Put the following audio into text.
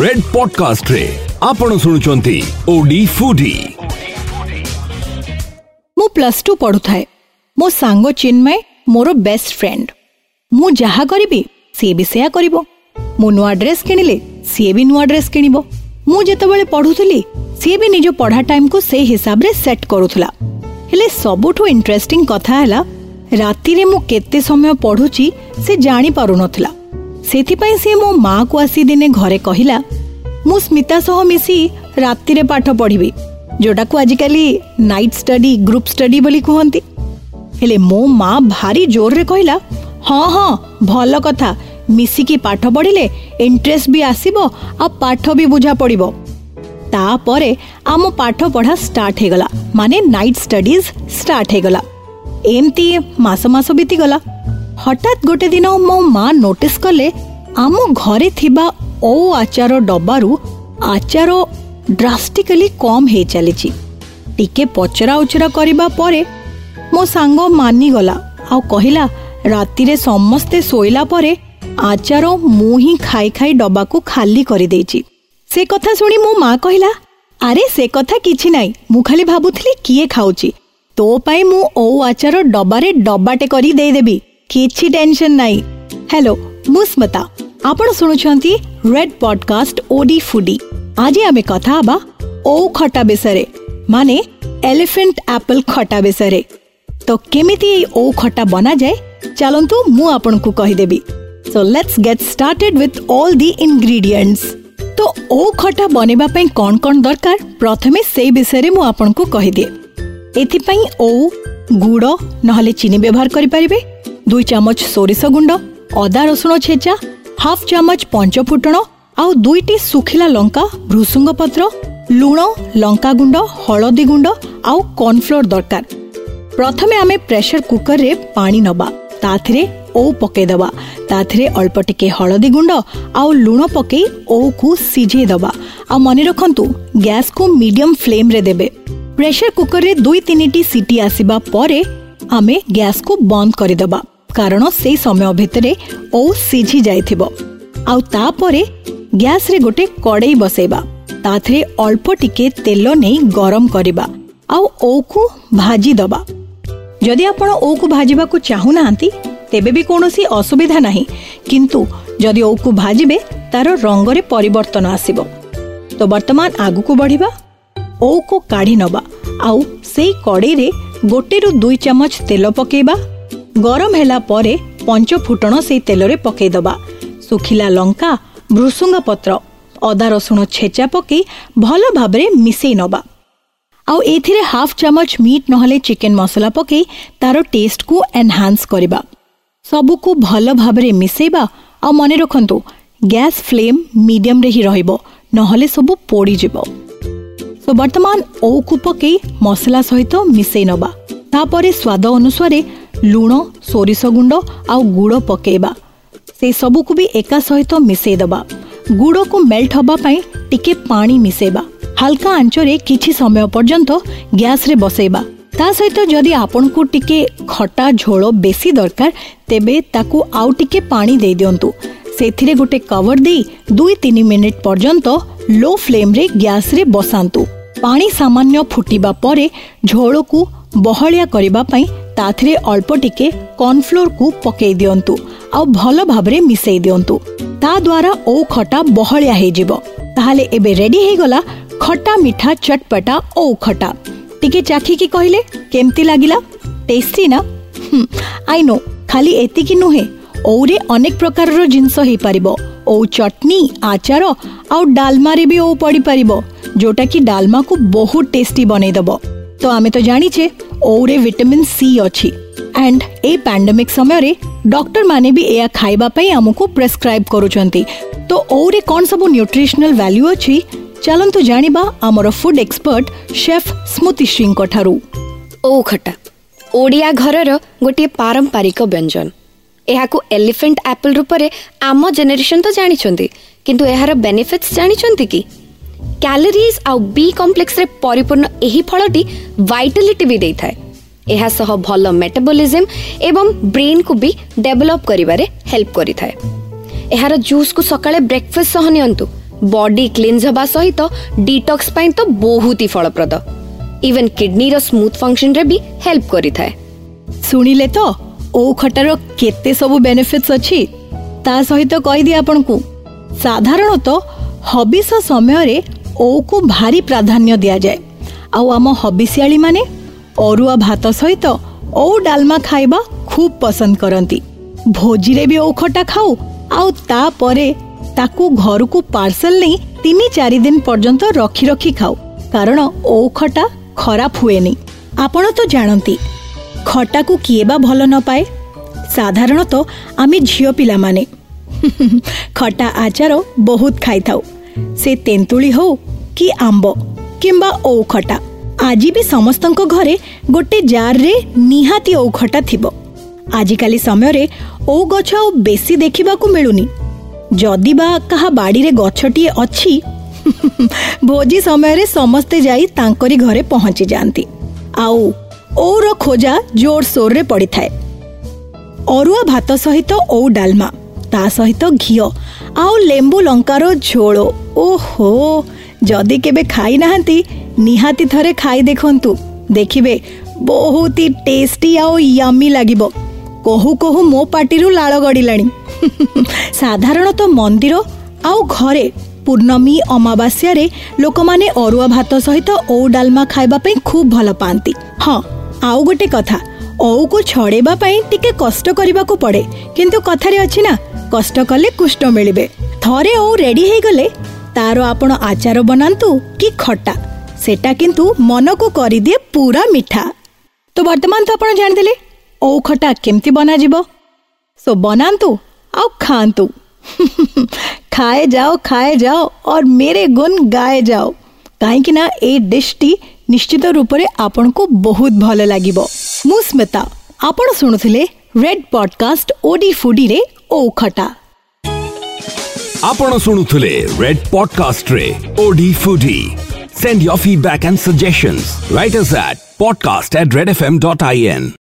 Red ପଡକାଷ୍ଟରେ ଆପଣ ଶୁଣୁଛନ୍ତି ଓଡି ଫୁଡି ମୁଁ ପ୍ଲସ୍ ଟୁ ପଢ଼ୁଥାଏ ମୋ ସାଙ୍ଗ ଚିନ୍ମୟ ମୋର ବେଷ୍ଟ ଫ୍ରେଣ୍ଡ ମୁଁ ଯାହା କରିବି ସିଏ ବି ସେୟା କରିବ ମୁଁ ନୂଆ ଡ୍ରେସ୍ କିଣିଲେ ସିଏ ବି ନୂଆ ଡ୍ରେସ୍ କିଣିବ ମୁଁ ଯେତେବେଳେ ପଢ଼ୁଥିଲି ସିଏ ବି ନିଜ ପଢ଼ା ଟାଇମ୍କୁ ସେଇ ହିସାବରେ ସେଟ୍ କରୁଥିଲା ହେଲେ ସବୁଠୁ ଇଣ୍ଟରେଷ୍ଟିଂ କଥା ହେଲା ରାତିରେ ମୁଁ କେତେ ସମୟ ପଢ଼ୁଛି ସେ ଜାଣିପାରୁନଥିଲା ସେଥିପାଇଁ ସିଏ ମୋ ମାଆକୁ ଆସି ଦିନେ ଘରେ କହିଲା ମୁଁ ସ୍ମିତା ସହ ମିଶି ରାତିରେ ପାଠ ପଢ଼ିବି ଯେଉଁଟାକୁ ଆଜିକାଲି ନାଇଟ୍ ଷ୍ଟଡି ଗ୍ରୁପ୍ ଷ୍ଟଡି ବୋଲି କୁହନ୍ତି ହେଲେ ମୋ ମା ଭାରି ଜୋରରେ କହିଲା ହଁ ହଁ ଭଲ କଥା ମିଶିକି ପାଠ ପଢ଼ିଲେ ଇଣ୍ଟରେଷ୍ଟ ବି ଆସିବ ଆଉ ପାଠ ବି ବୁଝା ପଡ଼ିବ ତାପରେ ଆମ ପାଠ ପଢ଼ା ଷ୍ଟାର୍ଟ ହେଇଗଲା ମାନେ ନାଇଟ୍ ଷ୍ଟଡିଜ୍ ଷ୍ଟାର୍ଟ ହେଇଗଲା ଏମିତି ମାସ ମାସ ବିତିଗଲା ହଠାତ୍ ଗୋଟେ ଦିନ ମୋ ମା ନୋଟିସ୍ କଲେ ଆମ ଘରେ ଥିବା ଓ ଆଚାର ଡବାରୁ ଆଚାର ଡ୍ରାଷ୍ଟିକାଲି କମ୍ ହେଇଚାଲିଛି ଟିକେ ପଚରା ଉଚରା କରିବା ପରେ ମୋ ସାଙ୍ଗ ମାନିଗଲା ଆଉ କହିଲା ରାତିରେ ସମସ୍ତେ ଶୋଇଲା ପରେ ଆଚାର ମୁଁ ହିଁ ଖାଇ ଖାଇ ଡବାକୁ ଖାଲି କରିଦେଇଛି ସେ କଥା ଶୁଣି ମୋ ମା କହିଲା ଆରେ ସେ କଥା କିଛି ନାହିଁ ମୁଁ ଖାଲି ଭାବୁଥିଲି କିଏ ଖାଉଛି ତୋ ପାଇଁ ମୁଁ ଓ ଆଚାର ଡବାରେ ଡବାଟେ କରି ଦେଇଦେବି କିଛି ଟେନସନ୍ ନାହିଁ ହ୍ୟାଲୋ ମୁଁ ସ୍ମିତା ଆପଣ ଶୁଣୁଛନ୍ତି ରେଡ୍ ପଡକାଷ୍ଟ ଓଡି ଫୁଡି ଆଜି ଆମେ କଥା ହେବା ଓଉ ଖଟା ବିଷୟରେ ମାନେ ଏଲିଫେଣ୍ଟ ଆପଲ୍ ଖଟା ବିଷୟରେ ତ କେମିତି ଏଇ ଓଉ ଖଟା ବନାଯାଏ ଚାଲନ୍ତୁ ମୁଁ ଆପଣଙ୍କୁ କହିଦେବି so let's get started with all the ingredients ତ ଓଉ ଖଟା ବନେଇବା ପାଇଁ କ'ଣ କ'ଣ ଦରକାର ପ୍ରଥମେ ସେଇ ବିଷୟରେ ମୁଁ ଆପଣଙ୍କୁ କହିଦିଏ ଏଥିପାଇଁ ଓଉ ଗୁଡ଼ ନହେଲେ ଚିନି ବ୍ୟବହାର କରିପାରିବେ ଦୁଇ ଚାମଚ ସୋରିଷ ଗୁଣ୍ଡ ଅଦା ରସୁଣ ଛେଚା ହାଫ୍ ଚାମଚ ପଞ୍ଚ ଫୁଟଣ ଆଉ ଦୁଇଟି ଶୁଖିଲା ଲଙ୍କା ଭୃସୁଙ୍ଗ ପତ୍ର ଲୁଣ ଲଙ୍କାଗୁଣ୍ଡ ହଳଦୀ ଗୁଣ୍ଡ ଆଉ କର୍ଣ୍ଣଫ୍ଲୋର୍ ଦରକାର ପ୍ରଥମେ ଆମେ ପ୍ରେସର କୁକରରେ ପାଣି ନେବା ତାଥିରେ ଓଉ ପକାଇଦେବା ତାଥିରେ ଅଳ୍ପ ଟିକେ ହଳଦୀ ଗୁଣ୍ଡ ଆଉ ଲୁଣ ପକାଇ ଓଉକୁ ସିଝେଇ ଦେବା ଆଉ ମନେ ରଖନ୍ତୁ ଗ୍ୟାସ୍କୁ ମିଡିୟମ୍ ଫ୍ଲେମ୍ରେ ଦେବେ ପ୍ରେସର କୁକରରେ ଦୁଇ ତିନିଟି ସିଟି ଆସିବା ପରେ ଆମେ ଗ୍ୟାସ୍କୁ ବନ୍ଦ କରିଦେବା କାରଣ ସେଇ ସମୟ ଭିତରେ ଓଉ ସିଝି ଯାଇଥିବ ଆଉ ତାପରେ ଗ୍ୟାସ୍ରେ ଗୋଟେ କଡ଼େଇ ବସେଇବା ତାଥିରେ ଅଳ୍ପ ଟିକେ ତେଲ ନେଇ ଗରମ କରିବା ଆଉ ଓଉକୁ ଭାଜିଦେବା ଯଦି ଆପଣ ଓଉକୁ ଭାଜିବାକୁ ଚାହୁଁନାହାନ୍ତି ତେବେ ବି କୌଣସି ଅସୁବିଧା ନାହିଁ କିନ୍ତୁ ଯଦି ଓଉକୁ ଭାଜିବେ ତାର ରଙ୍ଗରେ ପରିବର୍ତ୍ତନ ଆସିବ ତ ବର୍ତ୍ତମାନ ଆଗକୁ ବଢ଼ିବା ଓଉକୁ କାଢ଼ି ନେବା ଆଉ ସେଇ କଡ଼େଇରେ ଗୋଟେରୁ ଦୁଇ ଚାମଚ ତେଲ ପକାଇବା ଗରମ ହେଲା ପରେ ପଞ୍ଚ ଫୁଟଣ ସେଇ ତେଲରେ ପକାଇଦେବା ଶୁଖିଲା ଲଙ୍କା ଭୃସୁଙ୍ଗ ପତ୍ର ଅଦା ରସୁଣ ଛେଚା ପକାଇ ଭଲ ଭାବରେ ମିଶାଇ ନେବା ଆଉ ଏଥିରେ ହାଫ୍ ଚାମଚ ମିଟ୍ ନହେଲେ ଚିକେନ୍ ମସଲା ପକାଇ ତା'ର ଟେଷ୍ଟକୁ ଏନ୍ହାନ୍ସ କରିବା ସବୁକୁ ଭଲ ଭାବରେ ମିଶାଇବା ଆଉ ମନେ ରଖନ୍ତୁ ଗ୍ୟାସ୍ ଫ୍ଲେମ୍ ମିଡ଼ିୟମ୍ରେ ହିଁ ରହିବ ନହେଲେ ସବୁ ପୋଡ଼ିଯିବ ସୋ ବର୍ତ୍ତମାନ ଓକୁ ପକାଇ ମସଲା ସହିତ ମିଶାଇ ନେବା ତାପରେ ସ୍ୱାଦ ଅନୁସାରେ ଲୁଣ ସୋରିଷ ଗୁଣ୍ଡ ଆଉ ଗୁଡ଼ ପକାଇବା ସେସବୁକୁ ବି ଏକା ସହିତ ମିଶାଇ ଗୁଡ଼କୁ ମେଲ୍ଟ ହେବା ପାଇଁ ଟିକେ ପାଣି ମିଶାଇବା ହାଲକା ଆଞ୍ଚରେ କିଛି ସମୟ ପର୍ଯ୍ୟନ୍ତ ଗ୍ୟାସରେ ବସାଇବା ତା ସହିତ ଯଦି ଆପଣଙ୍କୁ ଟିକେ ଖଟା ଝୋଳ ବେଶୀ ଦରକାର ତେବେ ତାକୁ ଆଉ ଟିକେ ପାଣି ଦେଇଦିଅନ୍ତୁ ସେଥିରେ ଗୋଟେ କଭର ଦେଇ ଦୁଇ ତିନି ମିନିଟ୍ ପର୍ଯ୍ୟନ୍ତ ଲୋ ଫ୍ଲେମ୍ରେ ଗ୍ୟାସରେ ବସାନ୍ତୁ ପାଣି ସାମାନ୍ୟ ଫୁଟିବା ପରେ ଝୋଳକୁ ବହଳିଆ କରିବା ପାଇଁ ତାଥିରେ ଅଳ୍ପ ଟିକେ କର୍ଣ୍ଣଫ୍ଲୋରକୁ ପକାଇ ଦିଅନ୍ତୁ ଆଉ ଭଲ ଭାବରେ ମିଶାଇ ଦିଅନ୍ତୁ ତାଦ୍ୱାରା ଓଉ ଖଟା ବହଳିଆ ହେଇଯିବ ତାହେଲେ ଏବେ ରେଡି ହେଇଗଲା ଖଟା ମିଠା ଚଟପଟା ଓଉ ଖଟା ଟିକେ ଚାଖିକି କହିଲେ କେମିତି ଲାଗିଲା ଟେଷ୍ଟି ନା ଆଇ ନୋ ଖାଲି ଏତିକି ନୁହେଁ ଓଉରେ ଅନେକ ପ୍ରକାରର ଜିନିଷ ହେଇପାରିବ ଓଉ ଚଟନି ଆଚାର ଆଉ ଡାଲମାରେ ବି ଓଉ ପଡ଼ିପାରିବ ଯୋଉଟାକି ଡାଲମାକୁ ବହୁତ ଟେଷ୍ଟି ବନେଇଦେବ ତ ଆମେ ତ ଜାଣିଛେ ଓରେ ଭିଟାମିନ୍ ସି ଅଛି ଆଣ୍ଡ ଏ ପାଣ୍ଡେମିକ୍ ସମୟରେ ଡକ୍ଟରମାନେ ବି ଏହା ଖାଇବା ପାଇଁ ଆମକୁ ପ୍ରେସ୍କ୍ରାଇବ୍ କରୁଛନ୍ତି ତ ଓରେ କ'ଣ ସବୁ ନ୍ୟୁଟ୍ରିସନାଲ୍ ଭ୍ୟାଲ୍ୟୁ ଅଛି ଚାଲନ୍ତୁ ଜାଣିବା ଆମର ଫୁଡ୍ ଏକ୍ସପର୍ଟ ଶେଫ୍ ସ୍ମୃତି ଶ୍ରୀଙ୍କ ଠାରୁ ଓଉ ଖଟା ଓଡ଼ିଆ ଘରର ଗୋଟିଏ ପାରମ୍ପରିକ ବ୍ୟଞ୍ଜନ ଏହାକୁ ଏଲିଫେଣ୍ଟ ଆପଲ୍ ରୂପରେ ଆମ ଜେନେରେସନ୍ ତ ଜାଣିଛନ୍ତି କିନ୍ତୁ ଏହାର ବେନିଫିଟ୍ସ ଜାଣିଛନ୍ତି କି କ୍ୟାଲୋରିଜ୍ ଆଉ ବି କମ୍ପ୍ଲେକ୍ସରେ ପରିପୂର୍ଣ୍ଣ ଏହି ଫଳଟି ଭାଇଟାଲିଟି ବି ଦେଇଥାଏ ଏହା ସହ ଭଲ ମେଟାବୋଲିଜିମ୍ ଏବଂ ବ୍ରେନ୍କୁ ବି ଡେଭଲପ୍ କରିବାରେ ହେଲ୍ପ କରିଥାଏ ଏହାର ଜୁସ୍କୁ ସକାଳେ ବ୍ରେକଫାଷ୍ଟ ସହ ନିଅନ୍ତୁ ବଡି କ୍ଲିନ୍ସ ହେବା ସହିତ ଡିଟକ୍ସ ପାଇଁ ତ ବହୁତ ହି ଫଳପ୍ରଦ ଇଭେନ୍ କିଡନୀର ସ୍ମୁଥ୍ ଫଙ୍କସନ୍ରେ ବି ହେଲ୍ପ କରିଥାଏ ଶୁଣିଲେ ତ ଓଉ ଖଟାର କେତେ ସବୁ ବେନିଫିଟ୍ସ ଅଛି ତା ସହିତ କହିଦିଏ ଆପଣଙ୍କୁ ସାଧାରଣତଃ ହବିଷ ସମୟରେ ଓକୁ ଭାରି ପ୍ରାଧାନ୍ୟ ଦିଆଯାଏ ଆଉ ଆମ ହବିଷିଆଳିମାନେ ଅରୁଆ ଭାତ ସହିତ ଓଉ ଡାଲମା ଖାଇବା ଖୁବ୍ ପସନ୍ଦ କରନ୍ତି ଭୋଜିରେ ବି ଓଉ ଖଟା ଖାଉ ଆଉ ତାପରେ ତାକୁ ଘରକୁ ପାର୍ସଲ ନେଇ ତିନି ଚାରି ଦିନ ପର୍ଯ୍ୟନ୍ତ ରଖି ରଖି ଖାଉ କାରଣ ଓଉ ଖଟା ଖରାପ ହୁଏନି ଆପଣ ତ ଜାଣନ୍ତି ଖଟାକୁ କିଏ ବା ଭଲ ନ ପାଏ ସାଧାରଣତଃ ଆମେ ଝିଅ ପିଲାମାନେ ଖଟା ଆଚାର ବହୁତ ଖାଇଥାଉ ସେ ତେନ୍ତୁଳି ହେଉ କି ଆମ୍ବ କିମ୍ବା ଓଉଖଟା ଆଜି ବି ସମସ୍ତଙ୍କ ଘରେ ଗୋଟେ ଜାର୍ରେ ନିହାତି ଓଉଖଟା ଥିବ ଆଜିକାଲି ସମୟରେ ଓଉ ଗଛ ଆଉ ବେଶୀ ଦେଖିବାକୁ ମିଳୁନି ଯଦି ବା କାହା ବାଡ଼ିରେ ଗଛଟିଏ ଅଛି ଭୋଜି ସମୟରେ ସମସ୍ତେ ଯାଇ ତାଙ୍କରି ଘରେ ପହଞ୍ଚି ଯାଆନ୍ତି ଆଉ ଓଉର ଖୋଜା ଜୋରସୋରରେ ପଡ଼ିଥାଏ ଅରୁଆ ଭାତ ସହିତ ଓଉ ଡାଲମା ତା ସହିତ ଘିଅ ଆଉ ଲେମ୍ବୁ ଲଙ୍କାର ଝୋଳ ଓହୋ ଯଦି କେବେ ଖାଇନାହାନ୍ତି ନିହାତି ଥରେ ଖାଇ ଦେଖନ୍ତୁ ଦେଖିବେ ବହୁତ ହି ଟେଷ୍ଟି ଆଉ ୟମି ଲାଗିବ କହୁ କହୁ ମୋ ପାଟିରୁ ଲାଳ ଗଡ଼ିଲାଣି ସାଧାରଣତଃ ମନ୍ଦିର ଆଉ ଘରେ ପୂର୍ଣ୍ଣମୀ ଅମାବାସ୍ୟାରେ ଲୋକମାନେ ଅରୁଆ ଭାତ ସହିତ ଓଉ ଡାଲମା ଖାଇବା ପାଇଁ ଖୁବ୍ ଭଲ ପାଆନ୍ତି ହଁ ଆଉ ଗୋଟେ କଥା ଓଉକୁ ଛଡ଼େଇବା ପାଇଁ ଟିକେ କଷ୍ଟ କରିବାକୁ ପଡ଼େ କିନ୍ତୁ କଥାରେ ଅଛି ନା କଷ୍ଟ କଲେ କୁଷ୍ଟ ମିଳିବେ ଥରେ ଓଉ ରେଡ଼ି ହେଇଗଲେ ତାର ଆପଣ ଆଚାର ବନାନ୍ତୁ କି ଖଟା ସେଟା କିନ୍ତୁ ମନକୁ କରିଦିଏ ପୁରା ମିଠା ତ ବର୍ତ୍ତମାନ ତ ଆପଣ ଜାଣିଦେଲେ ଓଉ ଖଟା କେମିତି ବନାଯିବ ସୋ ବନାନ୍ତୁ ଆଉ ଖାଆନ୍ତୁ ଖାଏ ଯାଅ ଖାଏ ଯାଅ ଅର୍ ମେରେ ଗୁନ୍ ଗାଏ ଯାଅ କାହିଁକି ନା ଏଇ ଡିଶ୍ଟି ନିଶ୍ଚିତ ରୂପରେ ଆପଣଙ୍କୁ ବହୁତ ଭଲ ଲାଗିବ ମୁଁ ସ୍ମିତା ଆପଣ ଶୁଣୁଥିଲେ ରେଡ୍ ପଡକାଷ୍ଟ ଓଡି ଫୁଡିରେ ଓଖଟା ଆପଣ ଶୁଣୁଥିଲେ ରେଡ୍ ପଡକାଷ୍ଟରେ ଓଡି ଫୁଡି Send your feedback and suggestions. Write us at podcast at redfm.in.